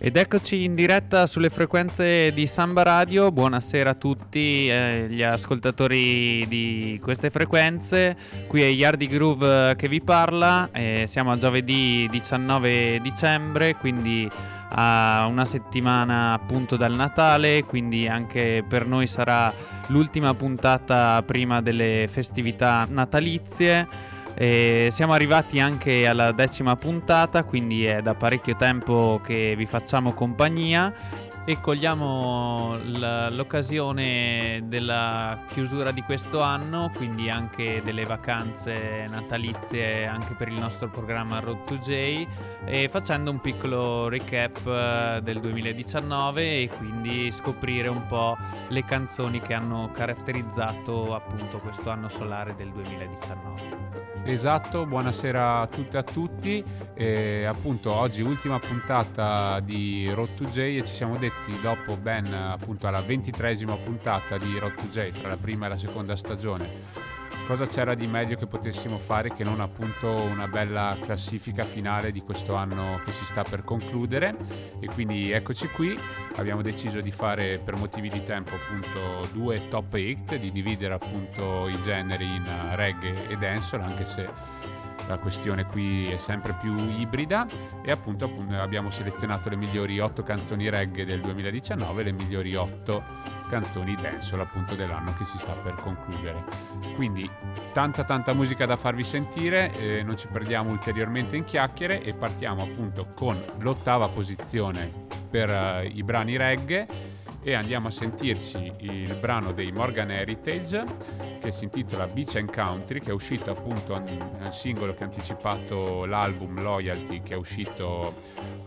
Ed eccoci in diretta sulle frequenze di Samba Radio, buonasera a tutti eh, gli ascoltatori di queste frequenze, qui è Yardi Groove che vi parla, eh, siamo a giovedì 19 dicembre, quindi a una settimana appunto dal Natale, quindi anche per noi sarà l'ultima puntata prima delle festività natalizie. E siamo arrivati anche alla decima puntata, quindi è da parecchio tempo che vi facciamo compagnia e cogliamo l'occasione della chiusura di questo anno, quindi anche delle vacanze natalizie anche per il nostro programma Road to J e facendo un piccolo recap eh, del 2019 e quindi scoprire un po' le canzoni che hanno caratterizzato appunto questo anno solare del 2019. Esatto, buonasera a tutte e a tutti. E appunto oggi ultima puntata di Road to J e ci siamo detti dopo ben appunto alla ventitresima puntata di Road to J tra la prima e la seconda stagione cosa c'era di meglio che potessimo fare che non appunto una bella classifica finale di questo anno che si sta per concludere? E quindi eccoci qui. Abbiamo deciso di fare per motivi di tempo appunto due top 8 di dividere appunto i generi in reggae e dancehall anche se la questione qui è sempre più ibrida e appunto, appunto abbiamo selezionato le migliori 8 canzoni reggae del 2019 e le migliori 8 canzoni dancehall appunto dell'anno che si sta per concludere. Quindi tanta tanta musica da farvi sentire, eh, non ci perdiamo ulteriormente in chiacchiere e partiamo appunto con l'ottava posizione per uh, i brani reggae e andiamo a sentirci il brano dei Morgan Heritage che si intitola Beach and Country che è uscito appunto nel singolo che ha anticipato l'album Loyalty che è uscito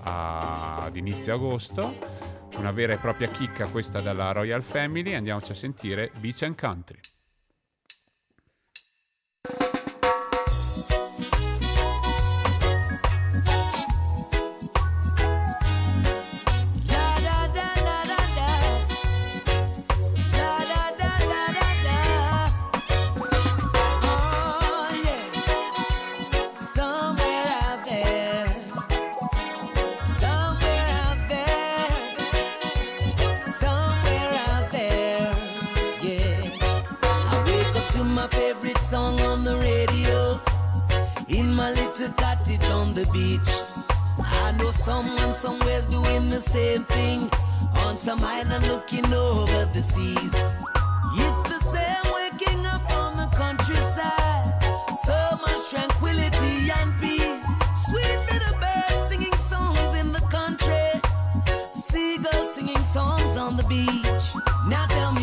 ad inizio agosto. Una vera e propria chicca questa dalla Royal Family. Andiamoci a sentire Beach and Country the beach. I know someone somewhere's doing the same thing on some island looking over the seas. It's the same waking up on the countryside. So much tranquility and peace. Sweet little birds singing songs in the country. Seagulls singing songs on the beach. Now tell me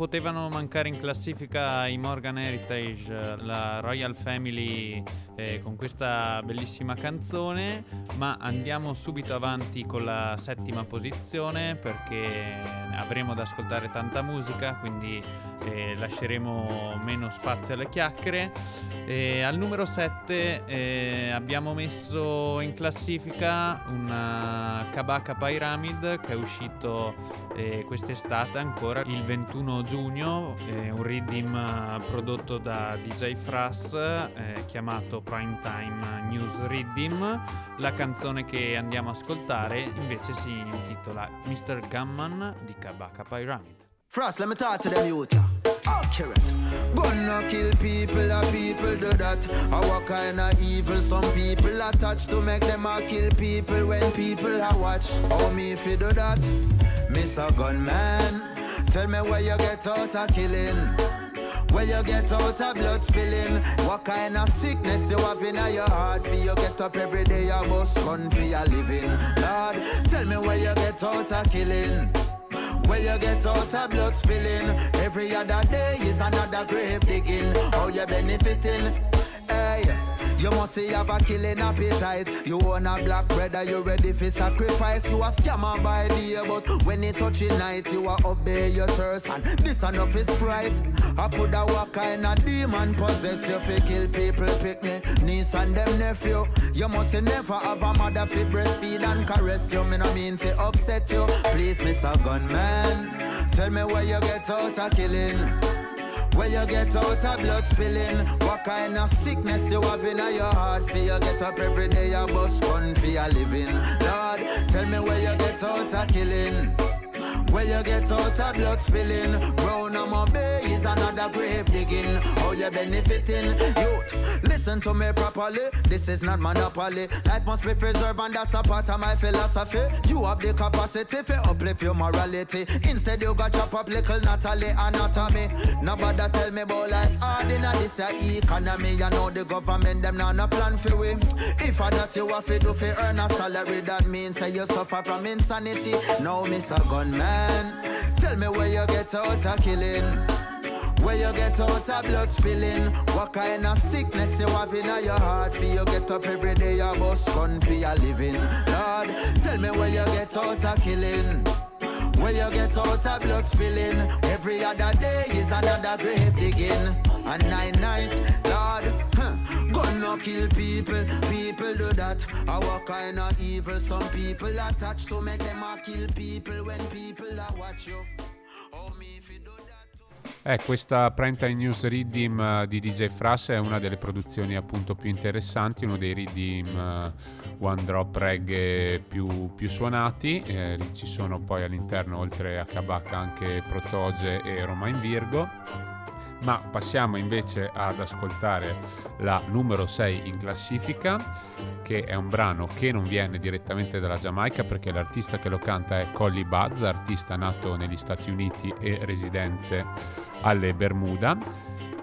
potevano mancare in classifica i Morgan Heritage, la Royal Family eh, con questa bellissima canzone, ma andiamo subito avanti con la settima posizione perché avremo da ascoltare tanta musica, quindi eh, lasceremo meno spazio alle chiacchiere. E al numero 7 abbiamo messo in classifica una Kabaka Pyramid che è uscito eh, quest'estate ancora il 21 21 giugno, un riddim eh, prodotto da DJ Frass eh, chiamato Primetime News Riddim. La canzone che andiamo a ascoltare invece si intitola Mr. Gunman di Kabaka Pyramid. Frost, let me talk to them youth. Accurate. Gonna kill people, the people do that. I what kind of evil some people attach to make them a kill people when people are watch. How me if you do that? A gunman. Tell me where you get out of killing. Where you get out of blood spilling What kind of sickness you have in your heart For you get up every day, you bust gun for your living Lord, tell me where you get out of killing where you get out of blood spilling Every other day is another grave digging How you benefiting? Hey you must see have a killing appetite. You want a black brother, you ready for sacrifice. You a scammer by day, but when it touch touching night, you a obey your thirst. And this enough is pride. I coulda what kind of demon possess you fi kill people, pick me, niece and them nephew. You must never have a mother fi breastfeed and caress you. Me no mean fi upset you. Please, Mr. Gunman, tell me where you get out of killing. Where you get out of blood spilling What kind of sickness you have in your heart? For you get up every day you bust gun for your living. Lord, tell me where you get out of killing where you get out of blood spilling? Brown on bay is another grave digging. How you benefiting? Youth, listen to me properly. This is not monopoly. Life must be preserved and that's a part of my philosophy. You have the capacity to uplift your morality. Instead you got chop up little Natalie anatomy. Nobody tell me about life. Hard in this uh, economy. You know the government them not a plan for we. If I that you have to do for earn a salary. That means say you suffer from insanity. No, Mr. Gunman Tell me where you get out of killing. Where you get out of blood spilling. What kind of sickness you have in your heart? For you get up every day you bust gun for your living. Lord, tell me where you get out of killing. Where you get out of blood spilling. Every other day is another grave digging. And nine nights, Lord huh, Gonna kill people, that I what kind of evil some people attach to make them a kill people When people are watch you Oh me if you do that Eh, questa Primetime News Redeem uh, di DJ Frass è una delle produzioni appunto più interessanti, uno dei Redeem uh, One Drop Reggae più, più suonati. Eh, ci sono poi all'interno, oltre a Kabaka, anche Protoge e Romain Virgo. Ma passiamo invece ad ascoltare la numero 6 in classifica, che è un brano che non viene direttamente dalla Giamaica perché l'artista che lo canta è Collie Buzz, artista nato negli Stati Uniti e residente alle Bermuda,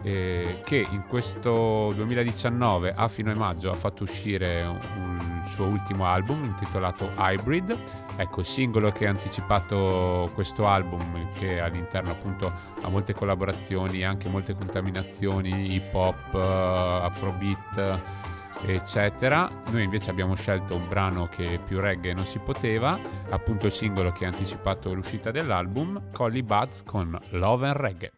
eh, che in questo 2019 a fine maggio ha fatto uscire un, un suo ultimo album intitolato Hybrid. Ecco, il singolo che ha anticipato questo album, che all'interno appunto ha molte collaborazioni, anche molte contaminazioni hip hop, uh, afrobeat eccetera. Noi invece abbiamo scelto un brano che più reggae non si poteva, appunto il singolo che ha anticipato l'uscita dell'album, Collie Buds con Love and Reggae.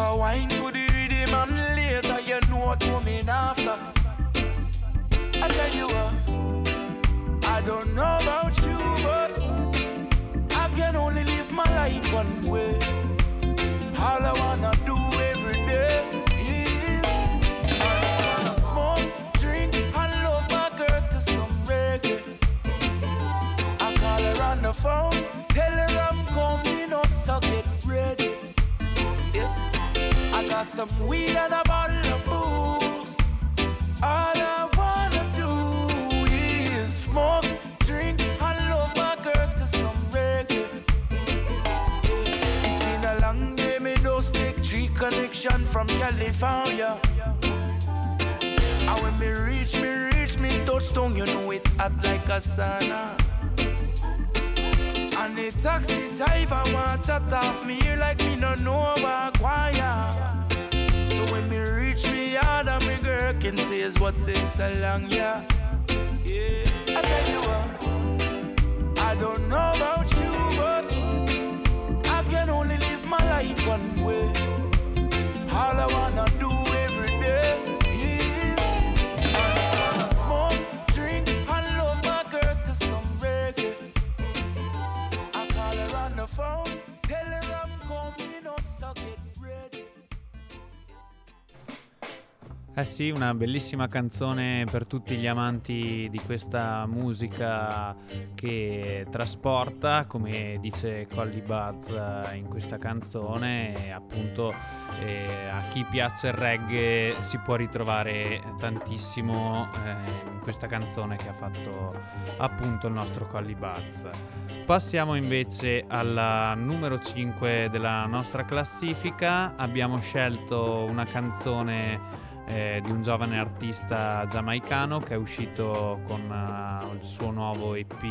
A wine to the rhythm and later you know what coming after. I tell you what. I don't know about you, but I can only live my life one way. All I wanna do every day is I just wanna smoke, drink, and love my girl to some reggae. I call her on the phone, got some weed and a bottle of booze. All I wanna do is smoke, drink, and love my girl to some reggae. It's been a long day, me just take three from California. And when me reach, me reach, me touchdown, you know it hot like a sauna. And the taxi driver want to talk me here like me no know about choir. Reach me yard and me girl can say is what takes so long, yeah. Yeah, I tell you what, I don't know about you, but I can only live my life one way. All I wanna do every day is I just wanna smoke, drink, and love my girl to some reggae. I call her on the phone, tell her I'm coming up, so get Eh sì, una bellissima canzone per tutti gli amanti di questa musica che trasporta, come dice Colly Buzz eh, in questa canzone, appunto eh, a chi piace il reggae si può ritrovare tantissimo eh, in questa canzone che ha fatto appunto il nostro Colly Buzz. Passiamo invece alla numero 5 della nostra classifica, abbiamo scelto una canzone eh, di un giovane artista giamaicano che è uscito con uh, il suo nuovo EP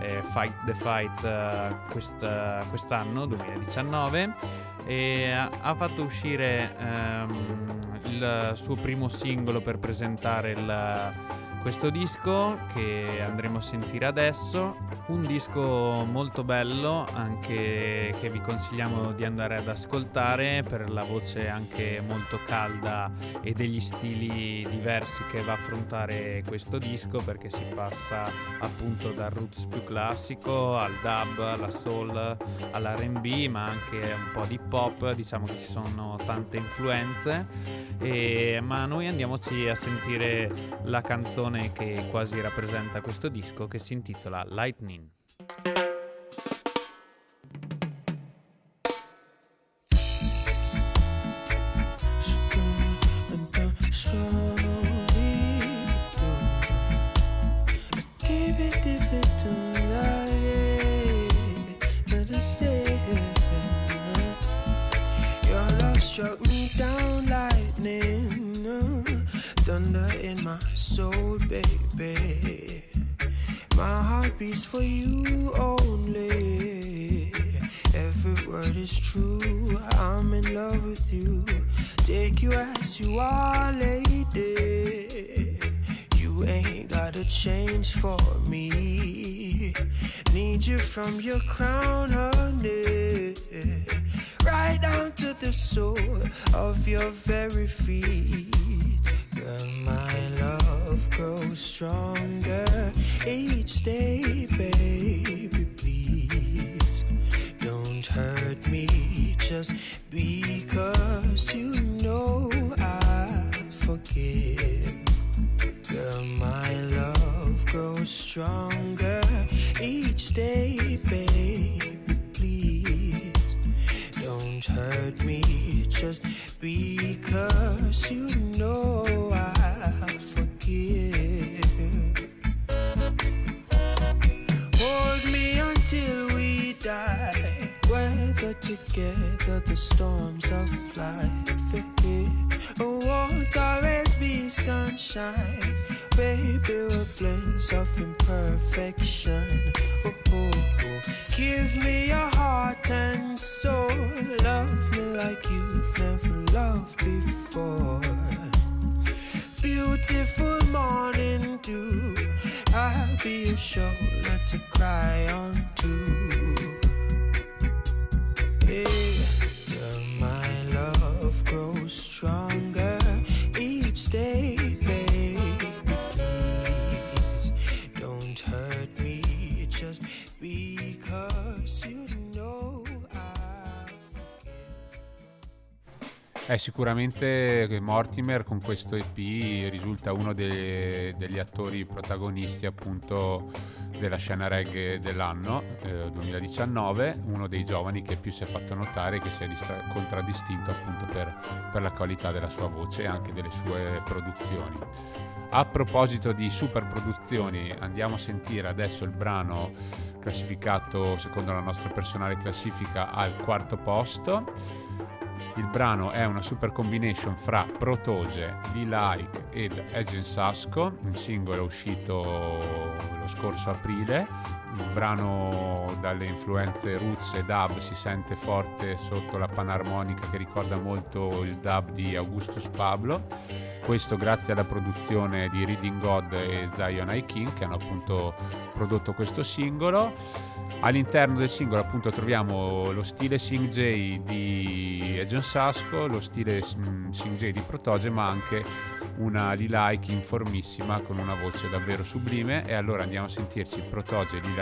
eh, Fight the Fight uh, quest- quest'anno, 2019, e ha fatto uscire um, il suo primo singolo per presentare il, questo disco che andremo a sentire adesso. Un disco molto bello, anche che vi consigliamo di andare ad ascoltare per la voce anche molto calda e degli stili diversi che va a affrontare questo disco perché si passa appunto dal roots più classico al dub, alla soul, all'RB, ma anche un po' di pop, diciamo che ci sono tante influenze. E, ma noi andiamoci a sentire la canzone che quasi rappresenta questo disco che si intitola Lightning. Soul, baby. My heart beats for you only. Every word is true. I'm in love with you. Take you as you are, lady. You ain't gotta change for me. Need you from your crown, honey. Right down to the sole of your very feet. Girl, my love grows stronger each day, baby. Please don't hurt me just because you know I forgive. Girl, my love grows stronger the storms of life. It oh, won't always be sunshine. Baby, we're blends of imperfection. Oh, oh, oh. Give me your heart and soul. Love me like you've never loved before. Beautiful morning dew. I'll be your shoulder to cry on to. Eh, sicuramente Mortimer con questo EP risulta uno de- degli attori protagonisti appunto della scena reggae dell'anno eh, 2019, uno dei giovani che più si è fatto notare e che si è distra- contraddistinto appunto per, per la qualità della sua voce e anche delle sue produzioni. A proposito di super produzioni, andiamo a sentire adesso il brano classificato secondo la nostra personale classifica al quarto posto Il brano è una super combination fra Protoge, D-Like ed Agent Sasco, un singolo uscito lo scorso aprile. Il brano dalle influenze roots e dub si sente forte sotto la panarmonica che ricorda molto il dub di Augustus Pablo. Questo grazie alla produzione di Reading God e Zion I King che hanno appunto prodotto questo singolo. All'interno del singolo appunto troviamo lo stile Sing J di John Sasco, lo stile Sing J di Protoge, ma anche una Lilike informissima con una voce davvero sublime. E allora andiamo a sentirci Protoge, Lilike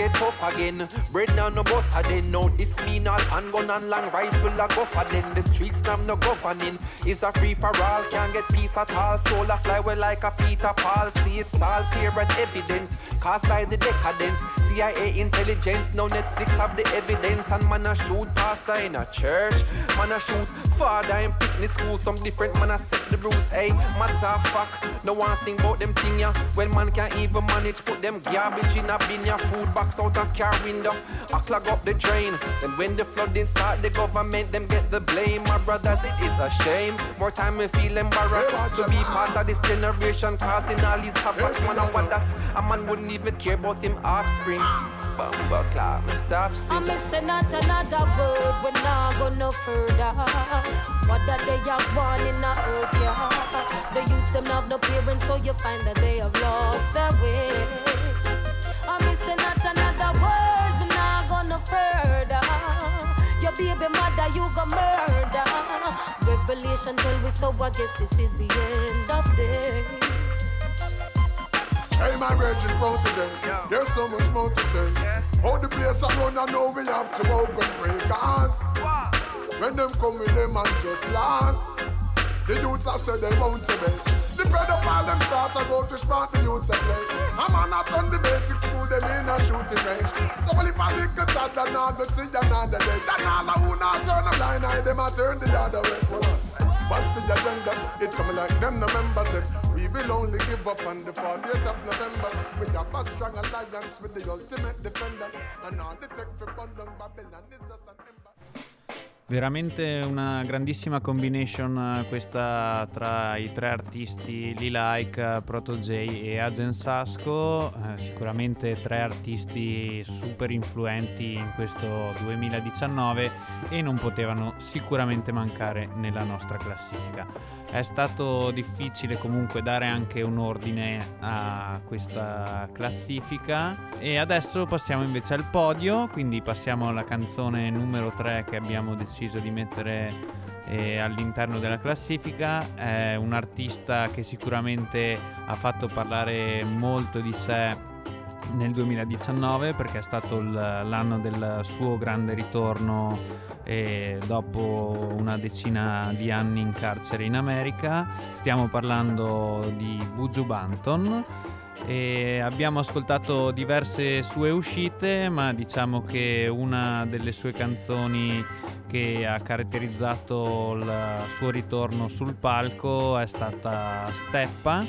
get tough again. Bread now no butter then. No, this mean all handgun and long rifle a go for then. The streets now no governing. It's a free for all. Can't get peace at all. Soul a fly well like a Peter Paul. See it's all clear and evident. Caused by the decadence. CIA intelligence. No Netflix have the evidence. And man a shoot pastor in a church. Man a shoot father in picnic school. Some different man a set the rules. Hey, matter of fact. No one sing about them thing ya. Well man can't even manage. Put them garbage in a bin ya. Food box out a car window. I clog up the drain. Then when the flooding start, the government them get the blame. My brothers, it is a shame. More time we feel embarrassed to be part of this generation causing all these havoc. Man, I want that a man wouldn't even care about him offspring. Bumble clap, me stop I'm singing. missing not another word, we not go no further. What that they are born in a earth, yeah. The youths them have no parents, so you find that they have lost their way. I'm missing not another word, we not go no further. Your baby mother, you go murder. Revelation tell we so, I guess this is the end of day. Hey, my virgin protege, there's so much more to say. How the place I run, I know we have to open pray. Cause when them come with them and just last, the youths I said they won't obey. The of all them start to go to smart the youths and play. I'm on not on the basic school, them in a shooting range. So well, if I think a toddler now go see another day, then all I who not turn a blind eye, them I turn the other way. What's the agenda? It's coming like them, the members said. We will only give up on the 40th of November. We have a strong alliance with the ultimate defender. And all the tech for London, Babylon is just an ember. Veramente una grandissima combination eh, questa tra i tre artisti Lee Like, Proto J e Agen Sasco, eh, sicuramente tre artisti super influenti in questo 2019 e non potevano sicuramente mancare nella nostra classifica. È stato difficile comunque dare anche un ordine a questa classifica e adesso passiamo invece al podio, quindi passiamo alla canzone numero 3 che abbiamo deciso di mettere eh, all'interno della classifica. È un artista che sicuramente ha fatto parlare molto di sé nel 2019 perché è stato l'anno del suo grande ritorno eh, dopo una decina di anni in carcere in America. Stiamo parlando di Buju Banton. E abbiamo ascoltato diverse sue uscite, ma diciamo che una delle sue canzoni che ha caratterizzato il suo ritorno sul palco è stata Steppa,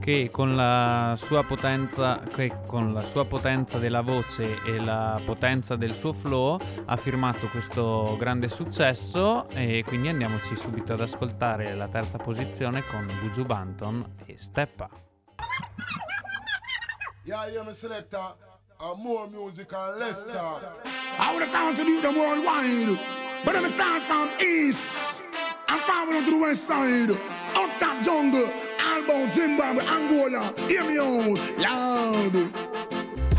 che con la sua potenza, con la sua potenza della voce e la potenza del suo flow ha firmato questo grande successo e quindi andiamoci subito ad ascoltare la terza posizione con Buju Banton e Steppa. Yeah, yeah, me selector. Uh, more music and less talk. I would have gone to do them worldwide. But I'm start from east and forward to the west side. Up top jungle, Albo, Zimbabwe, Angola. Hear me out loud.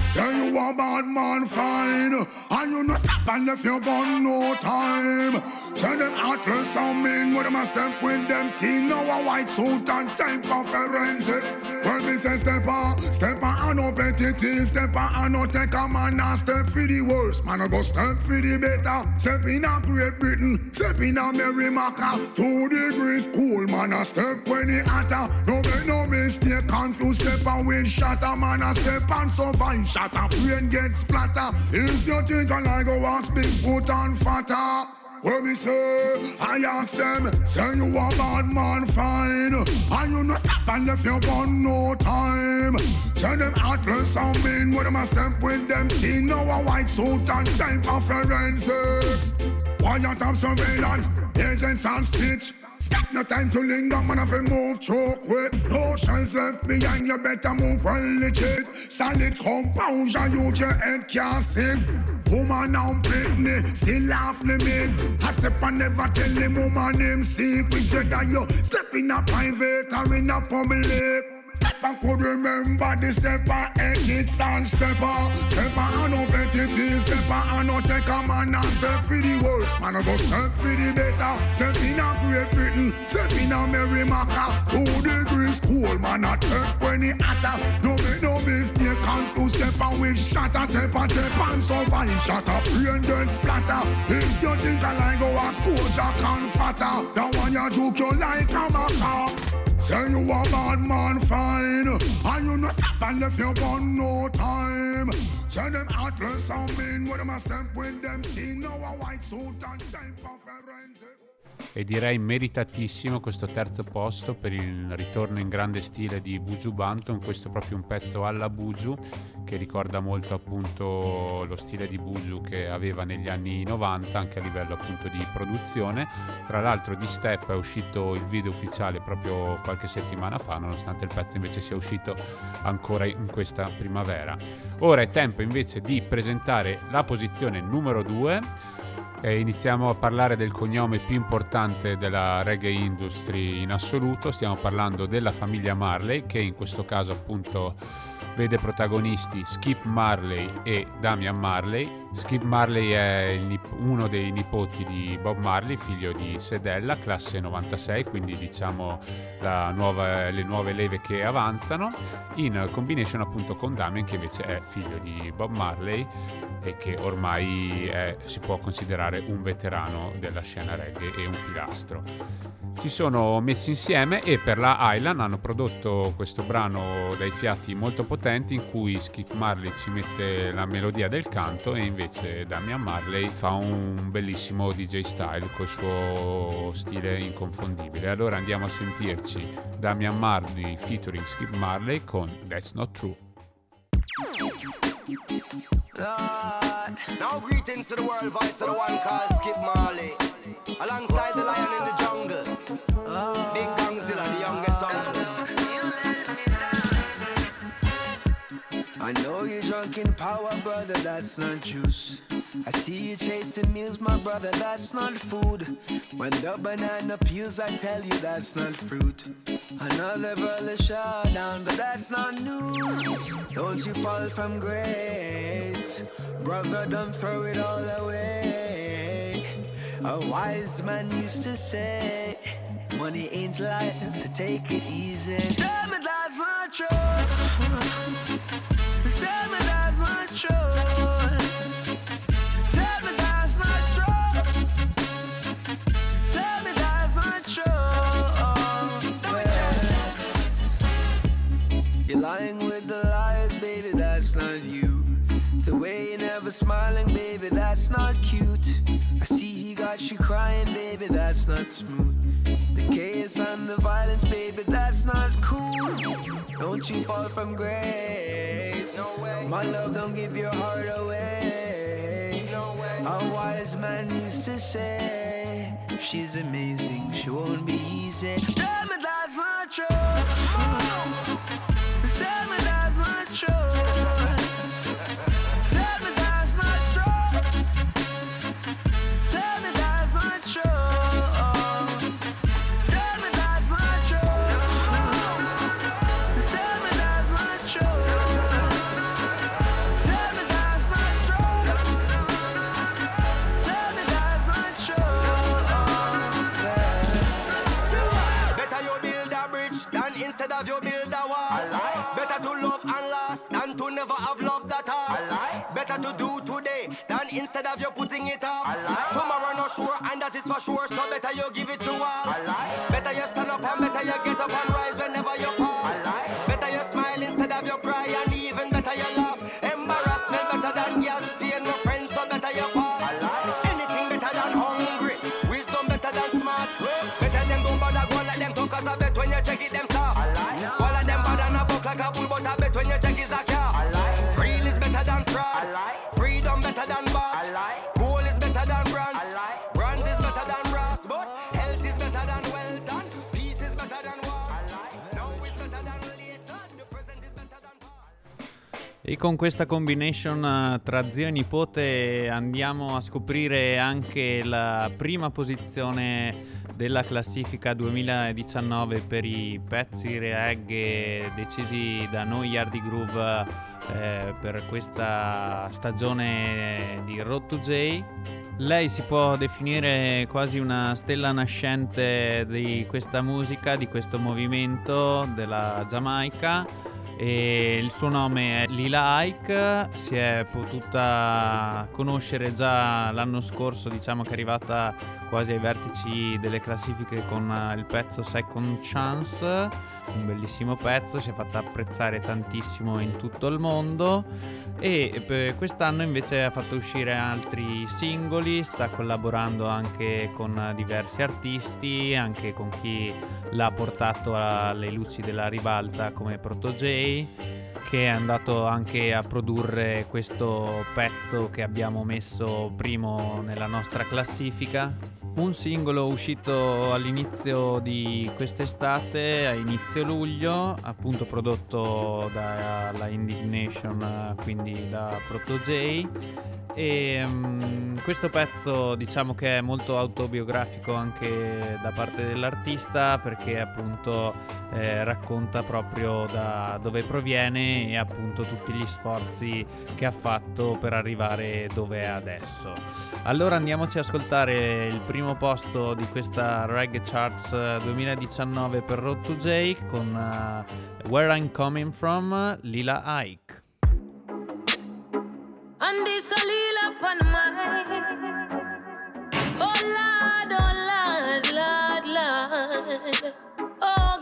Say you a bad man fine And you no stop and left your gun no time Say them heartless some mean With them a step with them team Now a white suit and time for forensic When me say step on, step on, I no petty thief. Step on, I no take a man and step for the worst. Man, I go step for the better. Step in a Great Britain, step in a Merrimaca. Two degrees cool, man, I step when it hotter. No make no mistake, confused step and wind shatter. Man, I step and survive, shatter. Brain get splatter. If you think I like go ask Bigfoot and fatter. When me say, I ask them, say you a bad man fine. And you no stop and left your gun no time. Say them atlas and mean with them a step with them teen Now a white suit and time for forensic Quiet of surveillance, agents and stitch Stop no time to linger, man, if you move choke quick. No shells left behind, you better move well legit. Solid composure, use your head can't sing. Woman and Britney, still off limit. I step and never tell him woman him secret. Jedi, you step in a private or in a public. Step and could remember the stepper, edits and stepper. Stepper and no petitive, stepper and no take a man and step for the worst. Man, I go step for the better. Step in a Great Britain, step in a Merrimaca. Two degrees cool, man, I step when it hotter. No make no mistake, confused stepper with shatter, tepper, tep and survive. Shatter, brain dead splatter. If you think I like go ask Jack and fatter, that one you joke you like a maca. Say you a bad man fine And you no stop and left your gun no time. Say them atlas and mean With them a step with them teen Now a white suit and time for forensic e direi meritatissimo questo terzo posto per il ritorno in grande stile di Buju Banton, questo è proprio un pezzo alla Buju che ricorda molto appunto lo stile di Buju che aveva negli anni 90 anche a livello appunto di produzione. Tra l'altro di Step è uscito il video ufficiale proprio qualche settimana fa, nonostante il pezzo invece sia uscito ancora in questa primavera. Ora è tempo invece di presentare la posizione numero 2 e iniziamo a parlare del cognome più importante della reggae industry in assoluto, stiamo parlando della famiglia Marley che in questo caso appunto vede protagonisti Skip Marley e Damian Marley. Skip Marley è nip- uno dei nipoti di Bob Marley, figlio di Sedella, classe 96, quindi diciamo nuova, le nuove leve che avanzano, in combination appunto con Damian che invece è figlio di Bob Marley e che ormai è, si può considerare un veterano della scena reggae e un pilastro. Si sono messi insieme e per la Island hanno prodotto questo brano dai fiati molto potenti in cui Skip Marley ci mette la melodia del canto e invece Damian Marley fa un bellissimo DJ style col suo stile inconfondibile. Allora andiamo a sentirci Damian Marley featuring Skip Marley con That's Not True. Lord. Now greetings to the world voice to the one called Skip Marley. Alongside the lion in the jungle. Big in power, brother, that's not juice. I see you chasing meals, my brother, that's not food. When the banana peels, I tell you that's not fruit. Another brother shot down, but that's not news. Don't you fall from grace, brother, don't throw it all away. A wise man used to say, Money ain't life, so take it easy. Tell me that's not true. Baby, that's not smooth. The chaos and the violence, baby, that's not cool. Don't you fall from grace. No way. My love, don't give your heart away. No way. A wise man used to say, if she's amazing, she won't be easy. Tell me that's not true. Tell me that's not true. Con questa combination eh, tra zio e nipote andiamo a scoprire anche la prima posizione della classifica 2019 per i pezzi reggae decisi da noi Hardy Groove eh, per questa stagione di Road to J. Lei si può definire quasi una stella nascente di questa musica, di questo movimento della Giamaica e il suo nome è Lila Ike, si è potuta conoscere già l'anno scorso, diciamo che è arrivata quasi ai vertici delle classifiche con il pezzo Second Chance, un bellissimo pezzo, si è fatta apprezzare tantissimo in tutto il mondo e per quest'anno invece ha fatto uscire altri singoli, sta collaborando anche con diversi artisti, anche con chi l'ha portato alle luci della ribalta come Proto J che è andato anche a produrre questo pezzo che abbiamo messo primo nella nostra classifica. Un singolo uscito all'inizio di quest'estate, a inizio luglio, appunto prodotto dalla Indignation, quindi da Proto J. E mm, questo pezzo diciamo che è molto autobiografico anche da parte dell'artista perché appunto eh, racconta proprio da dove proviene e appunto tutti gli sforzi che ha fatto per arrivare dove è adesso. Allora andiamoci ad ascoltare il primo posto di questa Reggae Charts 2019 per Road to J con eh, Where I'm Coming From, Lila Ike. Upon mine. Oh Lord, oh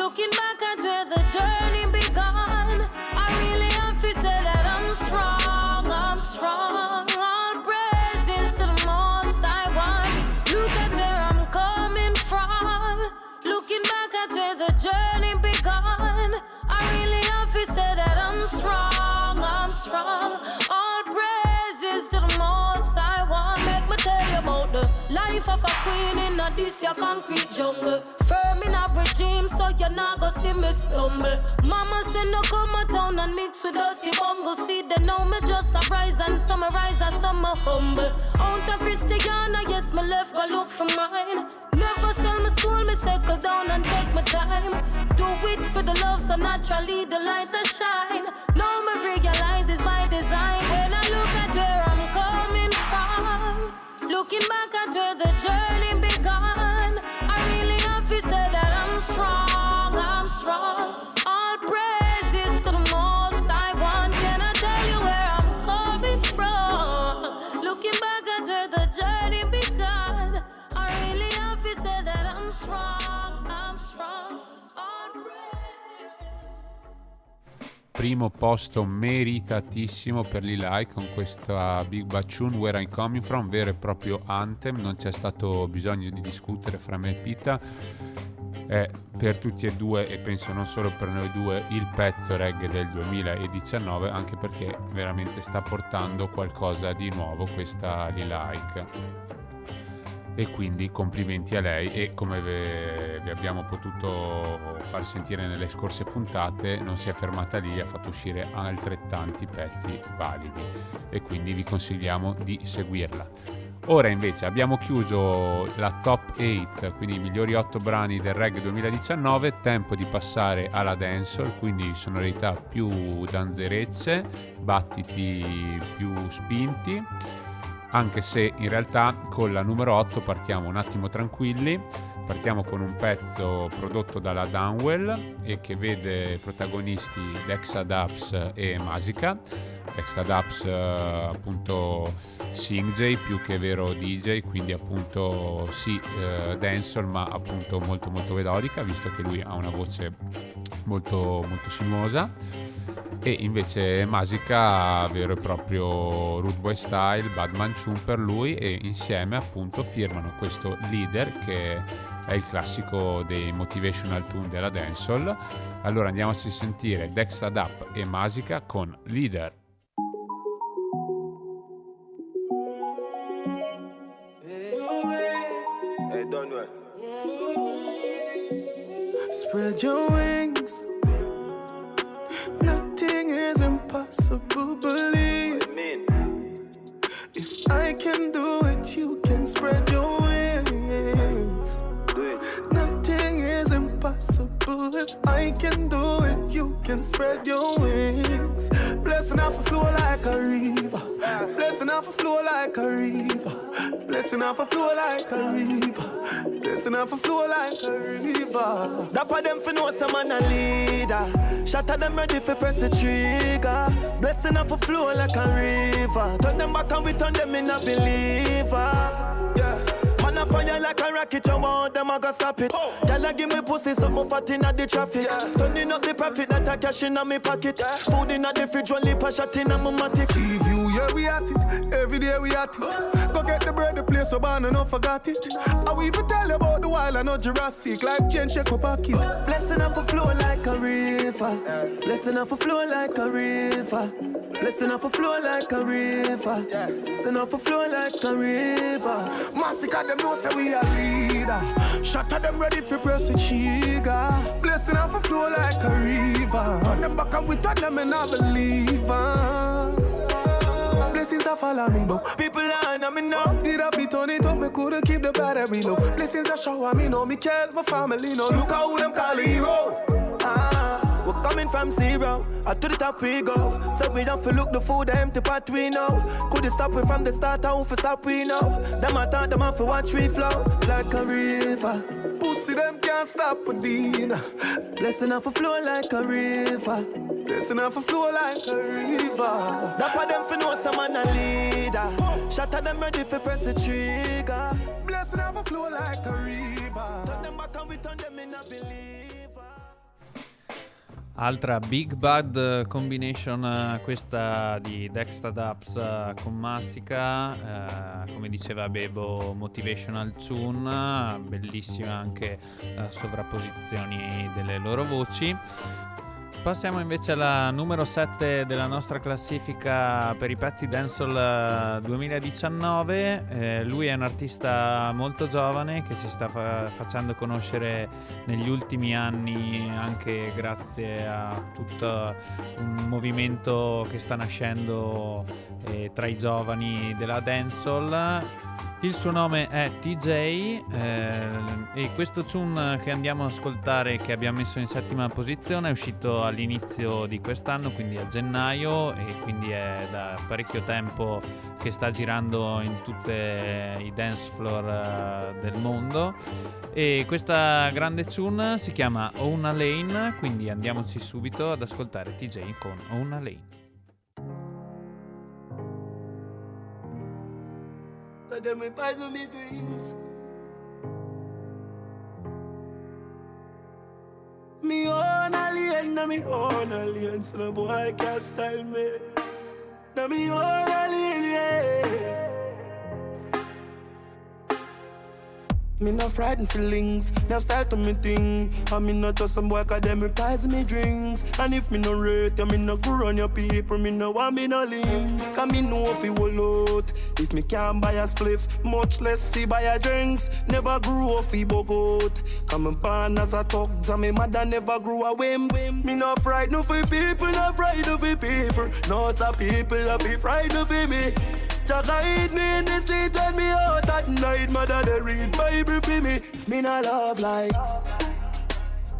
Looking back at where the journey began, I really that I'm strong, I'm strong. All praises to the most I want. Look at where I'm coming from. Looking back at where the journey began, I really that I'm strong, I'm strong. All praises to the most I want. Make me tell you about the life of a queen in a this your concrete jungle. In a regime, so you're not gonna see me stumble. Mama said no come a town and mix with dirty bungle. See they know me just a rise and summarize as some humble. Out of Christiana, yes, me left go look for mine. Never sell my soul, me settle down and take my time. Do it for the love, so naturally the lights are shine. Now me realize it's by design. When I look at where I'm coming from, looking back at where the journey Primo posto meritatissimo per Lilai con questa Big Bachun Where I'm Coming From, vero e proprio anthem, non c'è stato bisogno di discutere fra me e Pita. È per tutti e due, e penso non solo per noi due, il pezzo reggae del 2019, anche perché veramente sta portando qualcosa di nuovo questa Lilike. E quindi complimenti a lei e come vi abbiamo potuto far sentire nelle scorse puntate non si è fermata lì, ha fatto uscire altrettanti pezzi validi e quindi vi consigliamo di seguirla. Ora invece abbiamo chiuso la top 8, quindi i migliori 8 brani del reggae 2019, tempo di passare alla dancehall, quindi sonorità più danzerecce, battiti più spinti, anche se in realtà con la numero 8 partiamo un attimo tranquilli, partiamo con un pezzo prodotto dalla Dunwell e che vede protagonisti Dexa Dubs e Masica. Extra Dubs eh, appunto Singjay più che vero DJ quindi appunto sì eh, dancehall ma appunto molto molto melodica visto che lui ha una voce molto molto sinuosa e invece Masica vero e proprio Rude Boy Style Badman Chum per lui e insieme appunto firmano questo leader che è il classico dei motivational tune della dancehall. Allora andiamoci a sentire Dexta Dap e Masica con leader. Spread your wings. Spread your wings. Nothing is impossible. If I can do it, you can spread your wings. Blessing off a flow like a river. Blessing off a flow like a river. Blessing off a flow like a river. Blessing off a flow like a river. Dapper them for know some man a leader. Shatter them ready for press the trigger. Blessing off a flow like a river. Turn them back and we turn them in a believer. Yeah. Fire like a rocket, you want them, I gotta stop it. Oh. I give me pussy, something fat in the traffic. Yeah. Turning up the profit that I cash in my pocket. Yeah. Food in the fridge, one lip, a shot in my matic. See view, yeah, we at it. Every day we at it. Go get the bread, the place so bad, and I forgot it. I will even tell you about the wild, I know Jurassic. Life change, shake my pocket. Blessing off a flow like a river. Blessing off a flow like a river. Blessing off a flow like a river. Blessing off a flow like a river. Massacre them know say we a leader. Shut them ready for press the trigger. Blessing off a flow like a river. Turn them back and we turn them and I believe. Blessings are follow me, but people line on me now. Did I be turn it up? Me couldn't keep the battery low. Blessings are shower me, know me care my family, no. Look how them call hero. We're coming from zero, up to the top we go. So we don't feel look the food, the empty pot we know. Couldn't stop it from the start, I won't stop we know. Them I thought them off for watch we flow like a river. Pussy them can't stop for dinner. Blessing off a flow like a river. Blessing off a flow like a river. That's why them for know some man a leader. Shatter them ready for press the trigger. Blessing off a flow like a river. Turn them back and we turn them in a believer. Altra Big Bad combination, eh, questa di Dexta Dubs eh, con Massica, eh, come diceva Bebo, motivational tune, bellissime anche eh, sovrapposizioni delle loro voci. Passiamo invece alla numero 7 della nostra classifica per i pezzi Dancehall 2019. Eh, lui è un artista molto giovane che si sta fa- facendo conoscere negli ultimi anni anche grazie a tutto un movimento che sta nascendo eh, tra i giovani della Dancehall. Il suo nome è TJ eh, e questo tune che andiamo ad ascoltare, che abbiamo messo in settima posizione, è uscito all'inizio di quest'anno, quindi a gennaio, e quindi è da parecchio tempo che sta girando in tutti i dance floor eh, del mondo. E questa grande tune si chiama Own a Lane, quindi andiamoci subito ad ascoltare TJ con Own a Lane. But them me poison me dreams. Me own alien, na me own alien, so no boy can't style me. Na me own alien, yeah. Me no frightened feelings, now style to me thing. And me not just some boy cause them reprise me drinks. And if me no rate, you me no go run your people, me no want me no links. Cause me know will out. If me can't buy a spliff, much less see buy a drinks. Never grew up fi bogot. Come born as a thug, and me mother never grew a whim. Me not fright, no frightened for people, no frightened for people. No some people a be frightened for me. Just guide me in the street when me out at night. Mother they read Bible for me. Me no love likes.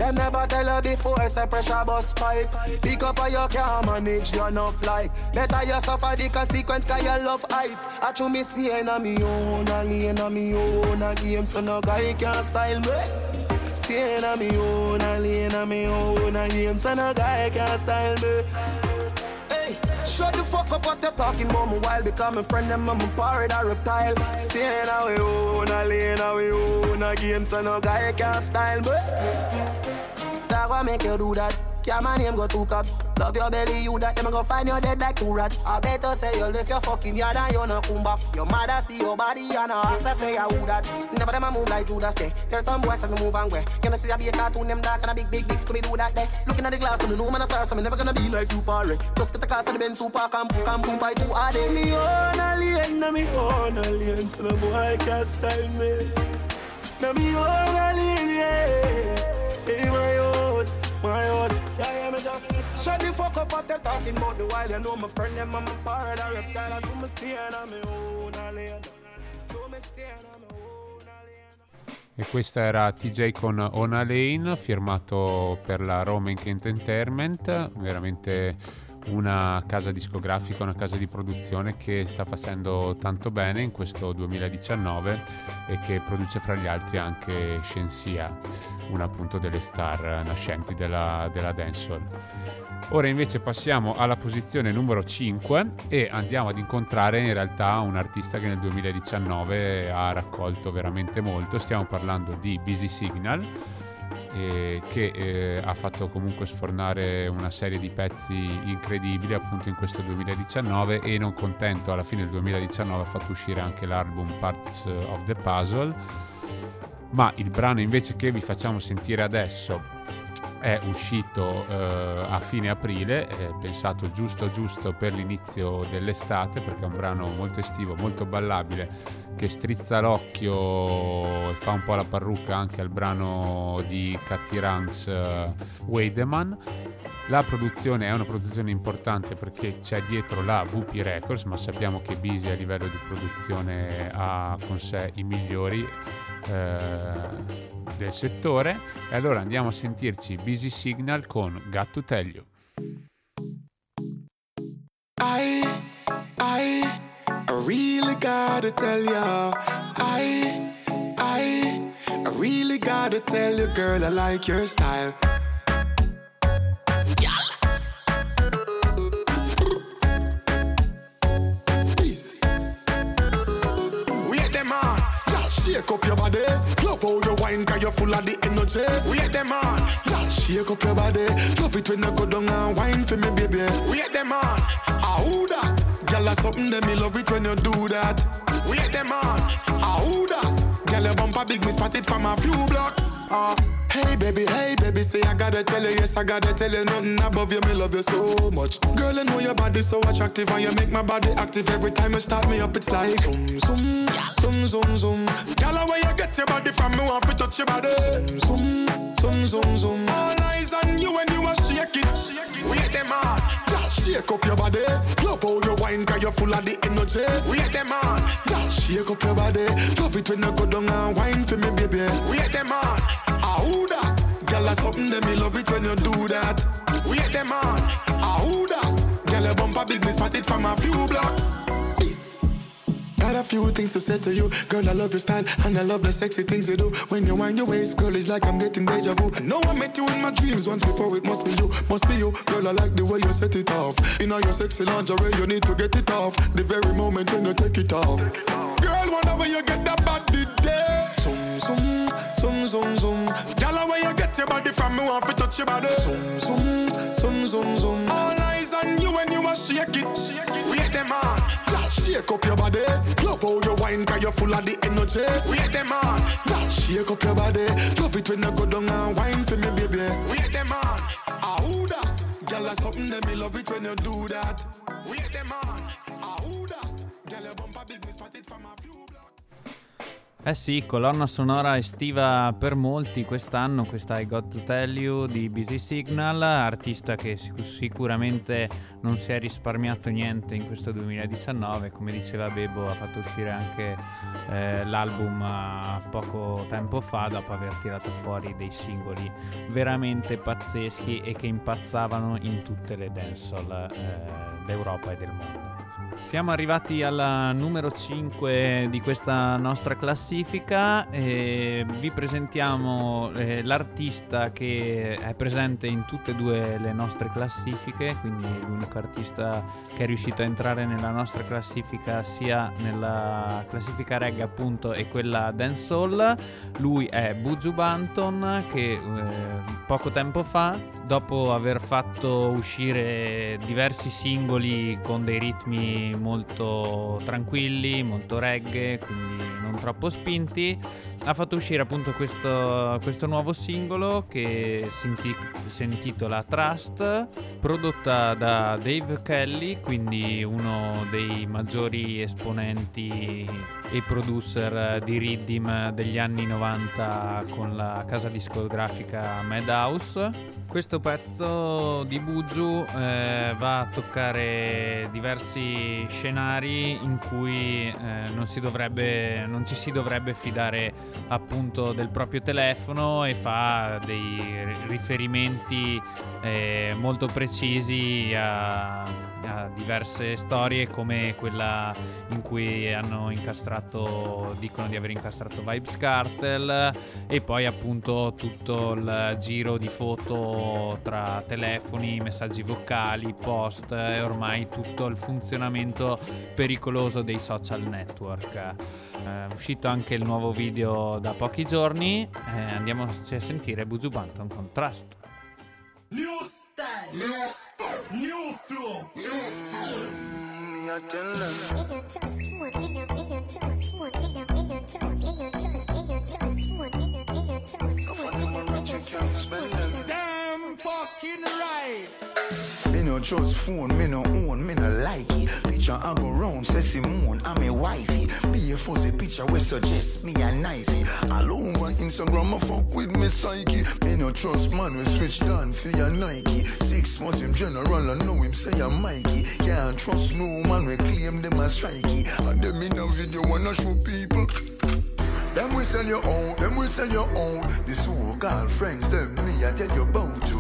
Them never tell her before, say pressure bus pipe. Pick up or you can't manage your enough like. Better you suffer the consequence cause you love hype. I chew me staying on me own, a lane on me own, a game so no guy can style me. Staying on me own, a lane on me own, a game so no guy can style me. Shut the fuck up what they're talking about me while becoming friend them I'm a pirate or reptile. Staying away own, a lane away own, a game so no guy can style me. That gonna make you do that. Yeah, my name go two cups. Love your belly, you that. Them go find your dead like two rats. I better say you left your fucking yard and you no come back. Your mother see your body and her ask I say I who that. Never them a move like Judas day. Tell some boys me move and way. You know see a cartoon them dark and a big big big scooby do that day. Looking at the glass and the know man a star, so never gonna be like you party. Just get the cars and the Benz super come come super too hard. Me own a lane, na me own a lane, so no boy can't style me. Na me own a lane, yeah. Hey, my own, my own. Yeah, yeah, me just shut the fuck up what they're talking about the while you know my friend them I'm a pirate or reptile and to me staying on me own a. To me staying on me a. E questa era TJ con Ona Lane, firmato per la Rome Kent Entertainment, veramente una casa discografica, una casa di produzione che sta facendo tanto bene in questo 2019 e che produce fra gli altri anche Shensia, una appunto delle star nascenti della, della dancehall. Ora invece passiamo alla posizione numero 5 e andiamo ad incontrare in realtà un artista che nel 2019 ha raccolto veramente molto. Stiamo parlando di Busy Signal eh, che eh, ha fatto comunque sfornare una serie di pezzi incredibili appunto in questo 2019 e non contento alla fine del 2019 ha fatto uscire anche l'album Parts of the Puzzle. Ma il brano invece che vi facciamo sentire adesso è uscito eh, a fine aprile, è pensato giusto giusto per l'inizio dell'estate perché è un brano molto estivo, molto ballabile che strizza l'occhio e fa un po' la parrucca anche al brano di Cathy Ranks uh, Weideman. La produzione è una produzione importante perché c'è dietro la VP Records, ma sappiamo che Busy a livello di produzione ha con sé i migliori eh, del settore. E allora andiamo a sentirci Busy Signal con Got You. I, I, I really gotta tell ya. I, I, I really gotta tell you, girl, I like your style. Shake up your body. Love how you wine, cause you're full of the energy. Wait them on, y'all shake up your body. Love it when you go down and wine for me, baby. We Wait them on, ah who that? Girl, that's something that me love it when you do that. We Wait them on, ah who that? Girl, your bumper big, me spot it from a few blocks. Ah. Hey baby, hey baby, say I gotta tell you, yes I gotta tell you, nothing above you, me love you so much. Girl, I know your body so attractive, and you make my body active every time you start me up. It's like zoom, zoom, zoom, zoom, zoom. Girl, where you get your body from, me want to touch your body. Zoom, zoom, zoom, zoom. All eyes on you when you are shake it. Wait them on, girl, shake up your body. Love how you wine, cause you're full of the energy. Wait them on, girl, shake up your body. Love it when you go down and wine for me, baby. Wait them on? Girl, that's something that me love it when you do that. Wait them on, ah who that? Girl, your bumper big, me spot it from a few blocks. Peace. Got a few things to say to you, girl. I love your style and I love the sexy things you do. When you wind your waist, girl, it's like I'm getting deja vu. I know I met you in my dreams once before. It must be you, must be you, girl. I like the way you set it off. In all your sexy lingerie, you need to get it off. The very moment when you take it off, girl. Where you get that body there. Zoom, zoom, zoom, zoom, zoom. Girl, where you get your body from? Me want to touch your body. Zoom, zoom, zoom, zoom, zoom. All eyes on you when you a shake it. Wait them on. Girl, shake up your body. Love how you wine, cause you're full of the energy. Wait them on. Girl, shake up your body. Love it when you go down and wine for me, baby. Wait them on. Ah, who that? Girl, that's something that me love it when you do that. Wait them on. Ah, who that? Girl, your bumper big, me Eh sì, colonna sonora estiva per molti quest'anno, questa I Got To Tell You di Busy Signal, artista che sic- sicuramente non si è risparmiato niente in questo 2019, come diceva Bebo ha fatto uscire anche eh, l'album eh, poco tempo fa dopo aver tirato fuori dei singoli veramente pazzeschi e che impazzavano in tutte le dancehall eh, d'Europa e del mondo. Siamo arrivati alla numero 5 di questa nostra classifica e vi presentiamo eh, l'artista che è presente in tutte e due le nostre classifiche, quindi l'unico artista che è riuscito a entrare nella nostra classifica sia nella classifica reggae appunto e quella dancehall. Lui è Buju Banton che eh, poco tempo fa, dopo aver fatto uscire diversi singoli con dei ritmi molto tranquilli, molto reggae, quindi non troppo spinti. Ha fatto uscire appunto questo, questo nuovo singolo che si, inti- si intitola Trust, prodotta da Dave Kelly, quindi uno dei maggiori esponenti e producer di Riddim degli anni 90 con la casa discografica Madhouse. Questo pezzo di Buju eh, va a toccare diversi scenari in cui eh, non, dovrebbe, non ci si dovrebbe fidare appunto del proprio telefono e fa dei riferimenti eh, molto precisi a, a, diverse storie come quella in cui hanno incastrato, dicono di aver incastrato Vibes Cartel e poi appunto tutto il giro di foto tra telefoni, messaggi vocali, post e ormai tutto il funzionamento pericoloso dei social network. È uscito anche il nuovo video da pochi giorni, eh, andiamoci a sentire Buju Banton con Trust. New style, new style, new flow, new flow. Me a tell. In your chest, in your, in your chest, food, in your, in your chest, in your chest, in your chest, food, in your, in your chest, food, in your, in your chest. Damn fucking no trust phone, me no own, me no like it. Picture I go round, say Simone, I'm a wifey. Be a fuzzy picture we suggest me a knifey. All over Instagram, I fuck with me psyche. Me no trust man, we switch down for your Nike. Six months him general, I know him say I'm Mikey. Can't trust no man, we claim them as strikey. And them in a video wanna show people. Them we sell your own, them we sell your own. The so-called friends, them me I tell you about you.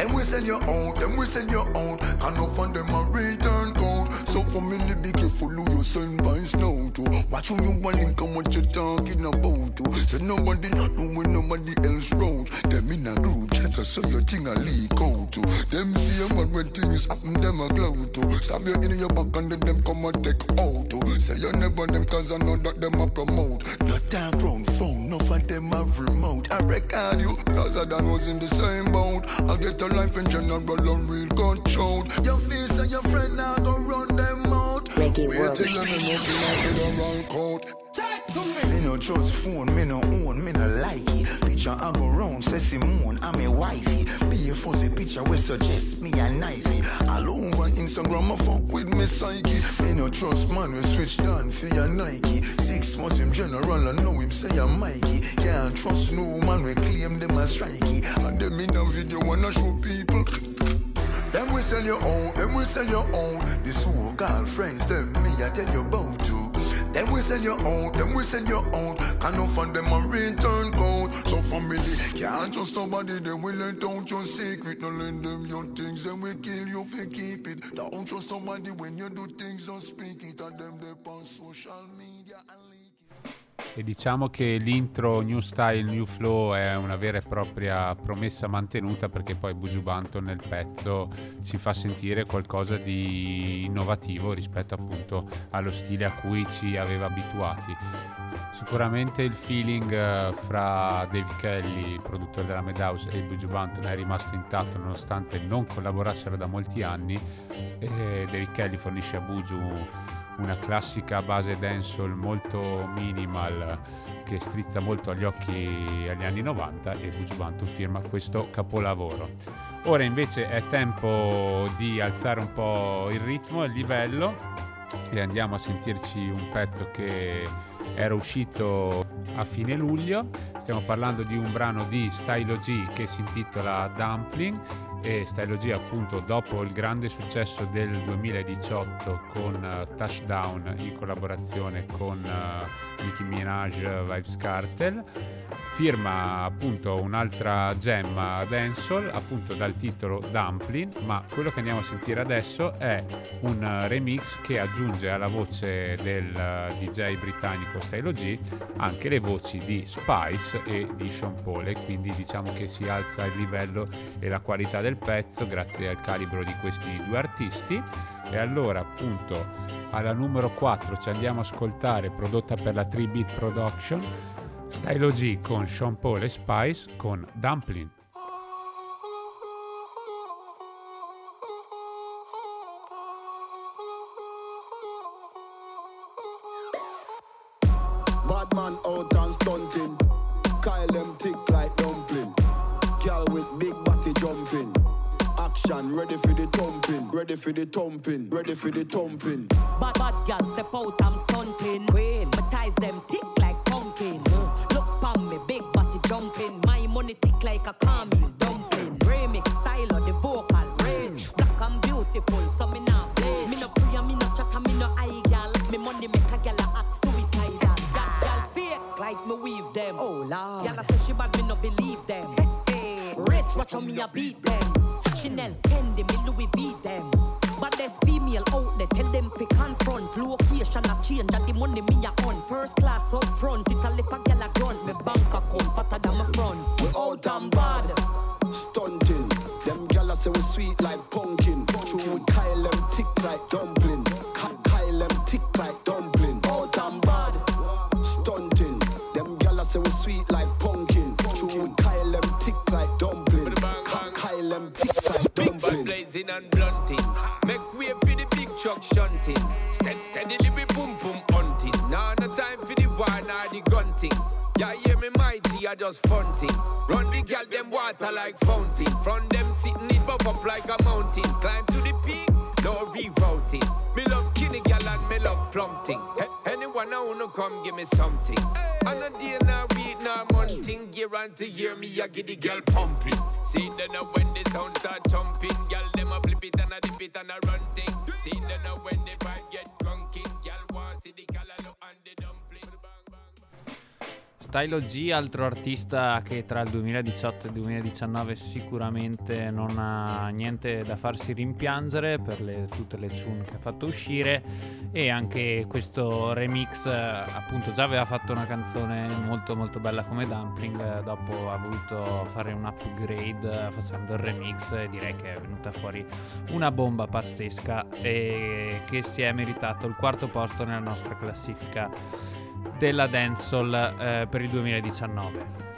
Them we sell your own, them we sell your own. Can no fund them a return code. So family be careful who you send vice now to. Watch who you want link and what you talking about to. So nobody not know when nobody else road. Them in a group chat so your thing a leak out to. Them see a man when things happen, them a glow to. Stab you in your back and then them come and take out to. Say you never them cause I know that them a promote. Not that ground phone, no for them have remote. I record you, cause I done was in the same boat. I get a life in general, a real control. Your face and your friend now go run. Reggae Wait world. till you know nothing after the wrong coat. Me no trust phone, me no own, me no like it. Picture I go round, say Simone, I'm a wifey. Be a fuzzy picture we suggest me a knifey. All over Instagram, I fuck with me psyche. Me no trust man, we switch down for your Nike. Six months him general, I know him say I'm Mikey. Can't trust no man, we claim them as strikey. And them in a video wanna show people. Them we sell your own, them we sell your own. The so-called friends, them me I tell you about you. Them we sell your own, them we sell your own. Can no fund them a return code. So family can't trust somebody, them will let out your secret. No lend them your things, then we kill you if you keep it. Don't trust somebody when you do things, don't speak it. And them they on social media and. E diciamo che l'intro New Style, New Flow è una vera e propria promessa mantenuta perché poi Buju Banton nel pezzo ci fa sentire qualcosa di innovativo rispetto appunto allo stile a cui ci aveva abituati. Sicuramente il feeling eh, fra Dave Kelly, produttore della Madhouse, e Buju Banton è rimasto intatto nonostante non collaborassero da molti anni e Dave Kelly fornisce a Buju una classica base dancehall molto minimal che strizza molto agli occhi agli anni 90 e Buju Banton firma questo capolavoro. Ora invece è tempo di alzare un po' il ritmo il livello e andiamo a sentirci un pezzo che era uscito a fine luglio. Stiamo parlando di un brano di Stylo G che si intitola Dumpling e Stylo G appunto dopo il grande successo del 2018 con uh, Touchdown in collaborazione con uh, Nicki Minaj Vibes Cartel firma appunto un'altra gemma dancehall appunto dal titolo Dumpling ma quello che andiamo a sentire adesso è un remix che aggiunge alla voce del DJ britannico Stylo anche le voci di Spice e di Sean Paul. E quindi diciamo che si alza il livello e la qualità del pezzo grazie al calibro di questi due artisti e allora appunto alla numero 4 ci andiamo a ascoltare prodotta per la 3-Beat Production Stylo G con Sean Paul e Spice con Dumpling. Bad man out and stunting. Action ready for the thumping. Ready for the thumping. Ready for the thumping. Bad bad girl step out, I'm stunting. Queen, my ties them thick like pumpkin. Mm. Look pon me, big body jumping. My money tick like a caramel dumpling. Remix style of the vocal range. Black and beautiful, so me not blaze. Me no pray and me no chat and me no eye gal. Me money make a gal a act suicidal. That gal fake like me weave them. Oh lord. Gal a say she bad, me no believe them. Hey, hey. Rich, watch how me a beat them. Chanel, Fendi, me Louis V them. But there's female out there, tell them fi confront. Location a change, and the money me a on. First class up front, it a lip a gal a grunt. Me bank account fatter than my front. We out and bad. Stunting. Them gyal say we sweet and blunting. Make way for the big truck shunting. Steady, steadily we boom boom hunting. Now no time for the war nor the gunting. Yeah, hear me mighty, I just funting. Run the gal them water like fountain. From them sitting it buff up like a mountain. Climb to the peak, no rerouting. Me love kinny gal and me love plumping. Anyone I wanna come give me something. And a day now week now monthing. Year on to year me I get the girl pumping. See then now when the sound start jumping, flip it and a dip it and a run things. See then now when the vibe Stylo G, altro artista che tra il 2018 e il 2019 sicuramente non ha niente da farsi rimpiangere per le- tutte le tune che ha fatto uscire. E anche questo remix appunto già aveva fatto una canzone molto molto bella come Dumpling dopo ha voluto fare un upgrade eh, facendo il remix e direi che è venuta fuori una bomba pazzesca e che si è meritato il quarto posto nella nostra classifica della dancehall eh, per il 2019.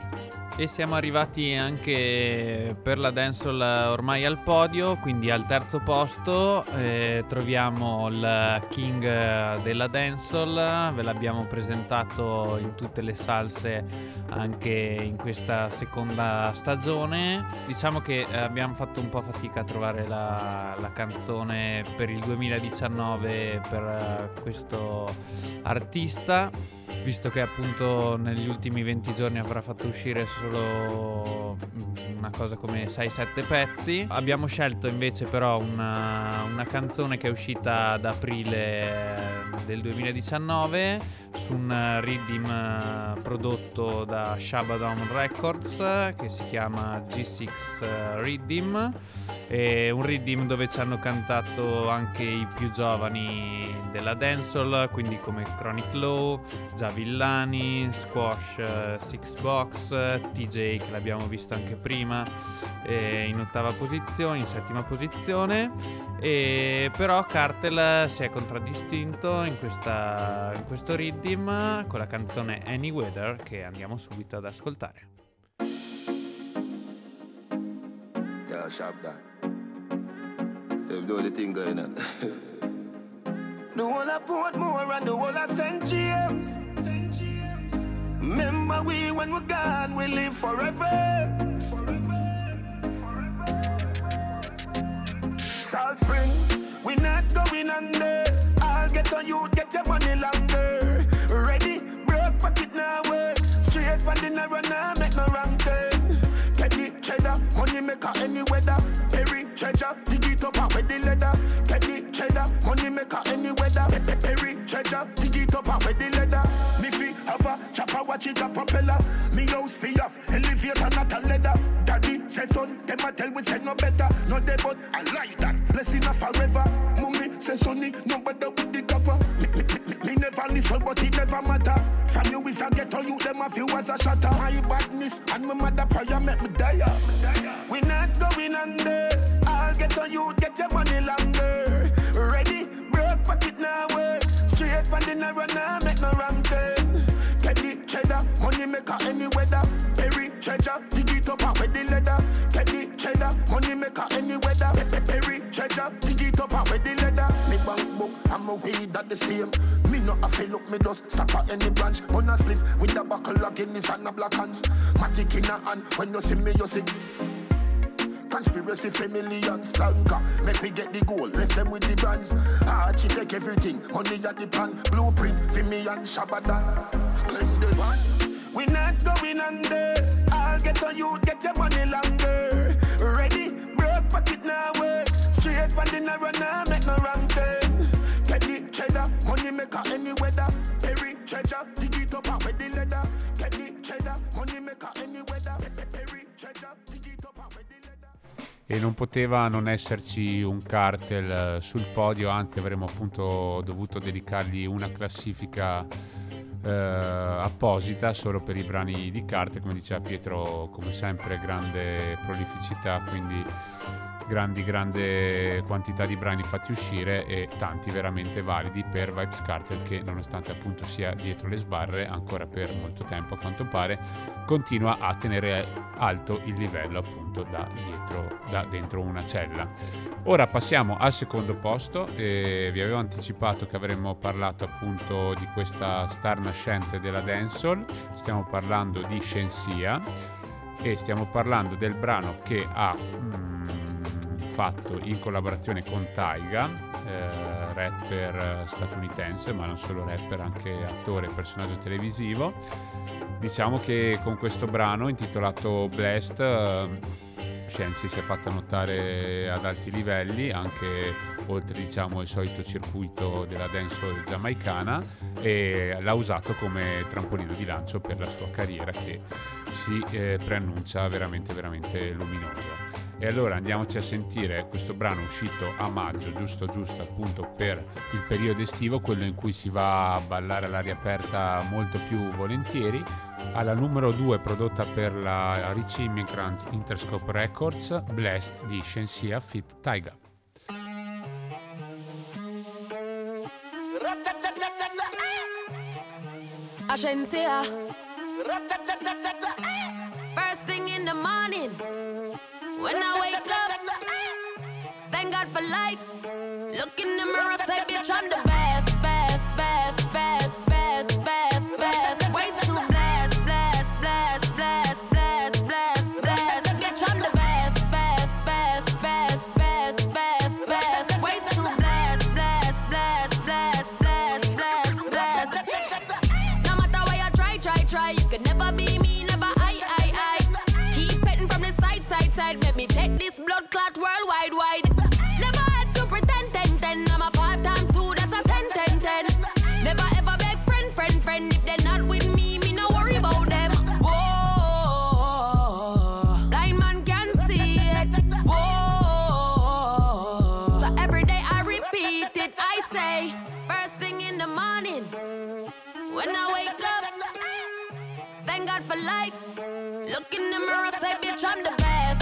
E siamo arrivati anche per la dancehall ormai al podio, quindi al terzo posto eh, troviamo il king della dancehall, ve l'abbiamo presentato in tutte le salse anche in questa seconda stagione. Diciamo che abbiamo fatto un po' fatica a trovare la, la canzone per il 2019 per questo artista visto che appunto negli ultimi 20 giorni avrà fatto uscire solo mm, una cosa come 6-7 pezzi. Abbiamo scelto invece però una, una canzone che è uscita ad aprile del 2019 su un riddim eh, prodotto da Shabadon Records eh, che si chiama G6 Riddim. È un riddim dove ci hanno cantato anche i più giovani della dancehall, quindi come Chronic Low, Già Villani, Squash, eh, Six Box, TJ che l'abbiamo visto anche prima eh, in ottava posizione, in settima posizione. E però Cartel si è contraddistinto in, questa, in questo riddim con la canzone Any Weather che andiamo subito ad ascoltare. Yeah, sharp that. You know the thing going on. The whole of more and the one I St. James. Remember we when we're gone, we live forever. Salt Spring, we not going under. I'll get on you, get your money longer. Ready, broke pocket now work. Straight from the narrow now, make no wrong turn. Petty cheddar, money maker any weather. Perry treasure, dig it up and with the leather. Money maker any weather. Pe- pe- Perry treasure, dig it up and with the leather. Me fi have a chopper, watch it a propeller. Me house fi off, elevator not a leather. Daddy say son, them a tell we say no better. No they but I like that. Blessing a forever. Mummy say sonny, no better with the copper. Me, me, me, me never listen, but it never matter. From you is a ghetto, you them a few as a shatter. My badness and my mother prayer make me die. We not going under. I'll get on you, get your money longer. Straight from the narrow now, make no ram. Get the cheddar, money maker any weather. Perry treasure, dig it up and with the leather. The cheddar, money maker any weather. Pe- pe- Perry treasure, dig it up and with the leather. Me bank book, I'm a weed that the same. Me no a feel look, me just stop at any branch. On a spliff with the buckle of Guinness and a black hands. Matic in a hand, when you see me, you see. Conspiracy for millions flanker. Make we get the goal, left them with the brands. Archie take everything, money at the plan. Blueprint for me and Shabadan. The van. We not going under. I'll get on you, get your money longer. Ready, broke pocket now work. Straight from the narrow now, make no wrong turn. Get the cheddar, money maker any weather. Perry treasure, dig it up and with the leather. Get the cheddar, money maker any weather. E non poteva non esserci un cartel eh, sul podio, anzi avremmo appunto dovuto dedicargli una classifica eh, apposita solo per i brani di carte, come diceva Pietro, come sempre grande prolificità, quindi grandi grande quantità di brani fatti uscire e tanti veramente validi per Vibes Cartel che nonostante appunto sia dietro le sbarre ancora per molto tempo a quanto pare continua a tenere alto il livello appunto da dietro da dentro una cella. Ora passiamo al secondo posto e vi avevo anticipato che avremmo parlato appunto di questa star nascente della dancehall. Stiamo parlando di Shensia e stiamo parlando del brano che ha mm, fatto in collaborazione con Taiga, eh, rapper statunitense, ma non solo rapper, anche attore e personaggio televisivo. Diciamo che con questo brano intitolato Blessed Shensi si è fatta notare ad alti livelli, anche oltre diciamo il solito circuito della dancehall giamaicana e l'ha usato come trampolino di lancio per la sua carriera che si eh, preannuncia veramente veramente luminosa. E allora andiamoci a sentire questo brano uscito a maggio, giusto giusto appunto per il periodo estivo, quello in cui si va a ballare all'aria aperta molto più volentieri. Alla numero 2 prodotta per la Rich Immigrant Interscope Records, Blessed di Shensia Fit Taiga. Agencia. First thing in the morning, when I wake up, thank God for life. Look in the mirror, say, bitch, I'm the best, side. Make me take this blood clot worldwide, wide. Never had to pretend, ten, ten. I'm a five times two, that's a ten, ten, ten. Never ever beg friend, friend, friend. If they're not with me, me no worry about them. Whoa, blind man can see it. Whoa, so every day I repeat it. I say, first thing in the morning, when I wake up. Thank God for life. Look in the mirror, say, bitch, I'm the best,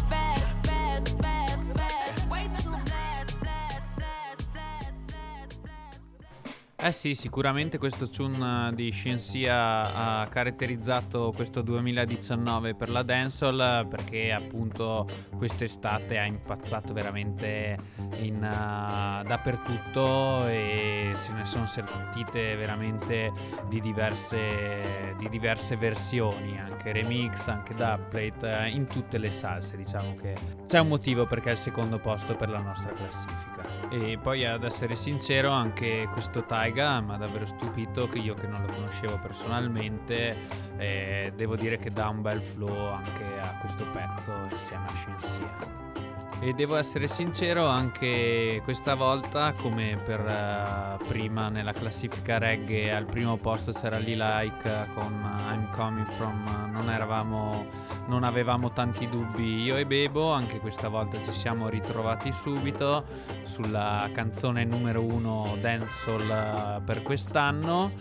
Eh sì, sicuramente questo tune di Scienzia ha caratterizzato questo 2019 per la dancehall perché appunto quest'estate ha impazzato veramente in, uh, dappertutto e se ne sono sentite veramente di diverse, di diverse versioni, anche remix, anche dubplate, in tutte le salse diciamo che c'è un motivo perché è il secondo posto per la nostra classifica. E poi ad essere sincero anche questo Tiger Taiga mi ha davvero stupito che io che non lo conoscevo personalmente eh, devo dire che dà un bel flow anche a questo pezzo insieme a Shensia. E devo essere sincero, anche questa volta, come per uh, prima nella classifica reggae, al primo posto c'era Lee Like con I'm Coming From, non, eravamo, non avevamo tanti dubbi io e Bebo, anche questa volta ci siamo ritrovati subito sulla canzone numero uno Dancehall per quest'anno.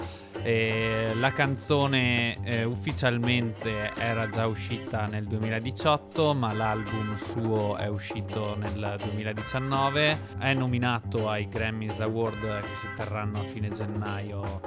E la canzone eh, ufficialmente era già uscita nel 2018, ma l'album suo è uscito nel 2019. È nominato ai Grammys Award che si terranno a fine gennaio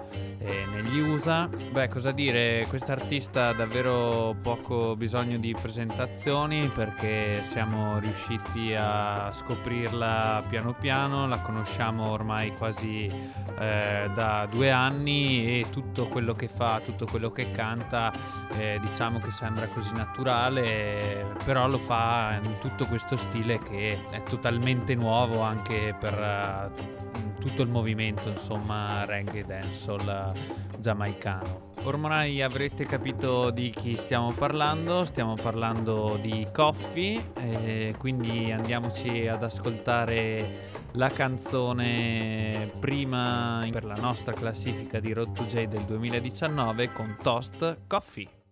eh, negli USA. Beh, cosa dire, quest'artista ha davvero poco bisogno di presentazioni perché siamo riusciti a scoprirla piano piano, la conosciamo ormai quasi eh, da due anni e tutto quello che fa, tutto quello che canta, eh, diciamo che sembra così naturale, però lo fa in tutto questo stile che è totalmente nuovo anche per uh, tutto il movimento, insomma, reggae dancehall giamaicano. Ormai avrete capito di chi stiamo parlando, stiamo parlando di Coffee, eh, quindi andiamoci ad ascoltare la canzone prima per la nostra classifica di Road to J del 2019 con Toast Coffee.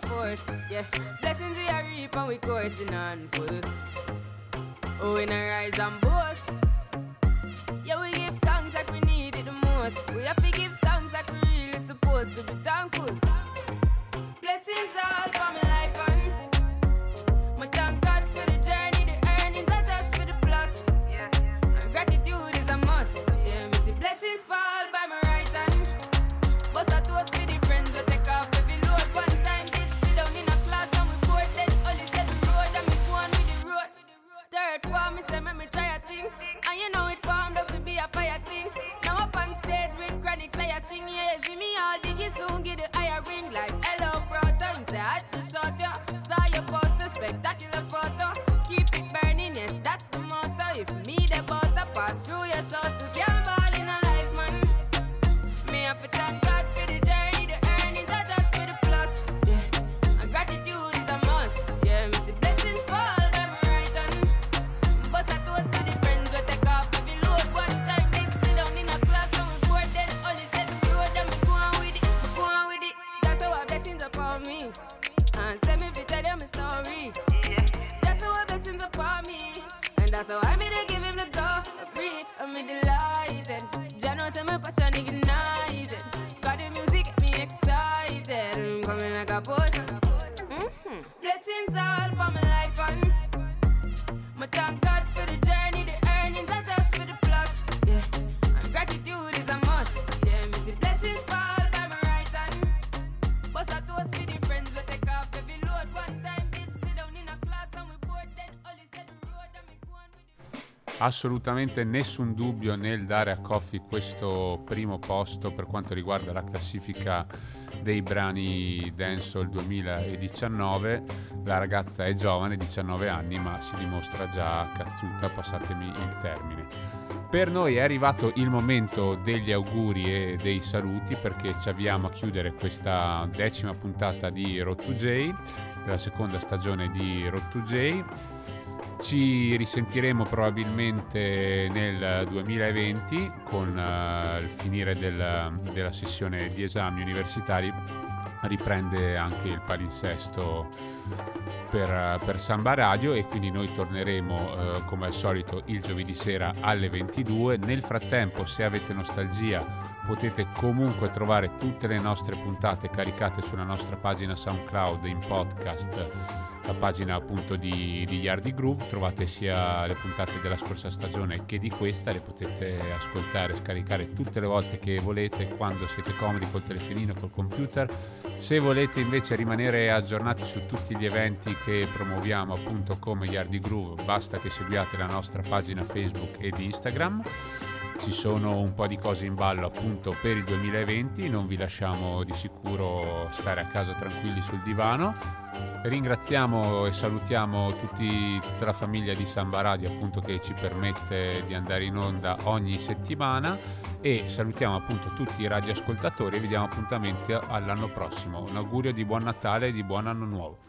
Force. Yeah, blessings we are reap and we coursing on full. Oh, we not rise and boast. Assolutamente nessun dubbio nel dare a Coffee questo primo posto per quanto riguarda la classifica dei brani Dancehall 2019. La ragazza è giovane, 19 anni, ma si dimostra già cazzuta, passatemi il termine. Per noi è arrivato il momento degli auguri e dei saluti perché ci avviamo a chiudere questa decima puntata di Road to J, della seconda stagione di Road to J. Ci risentiremo probabilmente nel 2020 con uh, il finire del, della sessione di esami universitari riprende anche il palinsesto per, per Samba Radio e quindi noi torneremo eh, come al solito il giovedì sera alle 22. Nel frattempo se avete nostalgia potete comunque trovare tutte le nostre puntate caricate sulla nostra pagina SoundCloud in podcast la pagina appunto di, di Yardi Groove, trovate sia le puntate della scorsa stagione che di questa, le potete ascoltare e scaricare tutte le volte che volete, quando siete comodi col telefonino, col computer. Se volete invece rimanere aggiornati su tutti gli eventi che promuoviamo appunto come Yardi Groove, basta che seguiate la nostra pagina Facebook ed Instagram ci sono un po' di cose in ballo appunto per il 2020, non vi lasciamo di sicuro stare a casa tranquilli sul divano. Ringraziamo e salutiamo tutti, tutta la famiglia di Samba Radio appunto che ci permette di andare in onda ogni settimana e salutiamo appunto tutti i radioascoltatori e vi diamo appuntamento all'anno prossimo. Un augurio di buon Natale e di buon anno nuovo.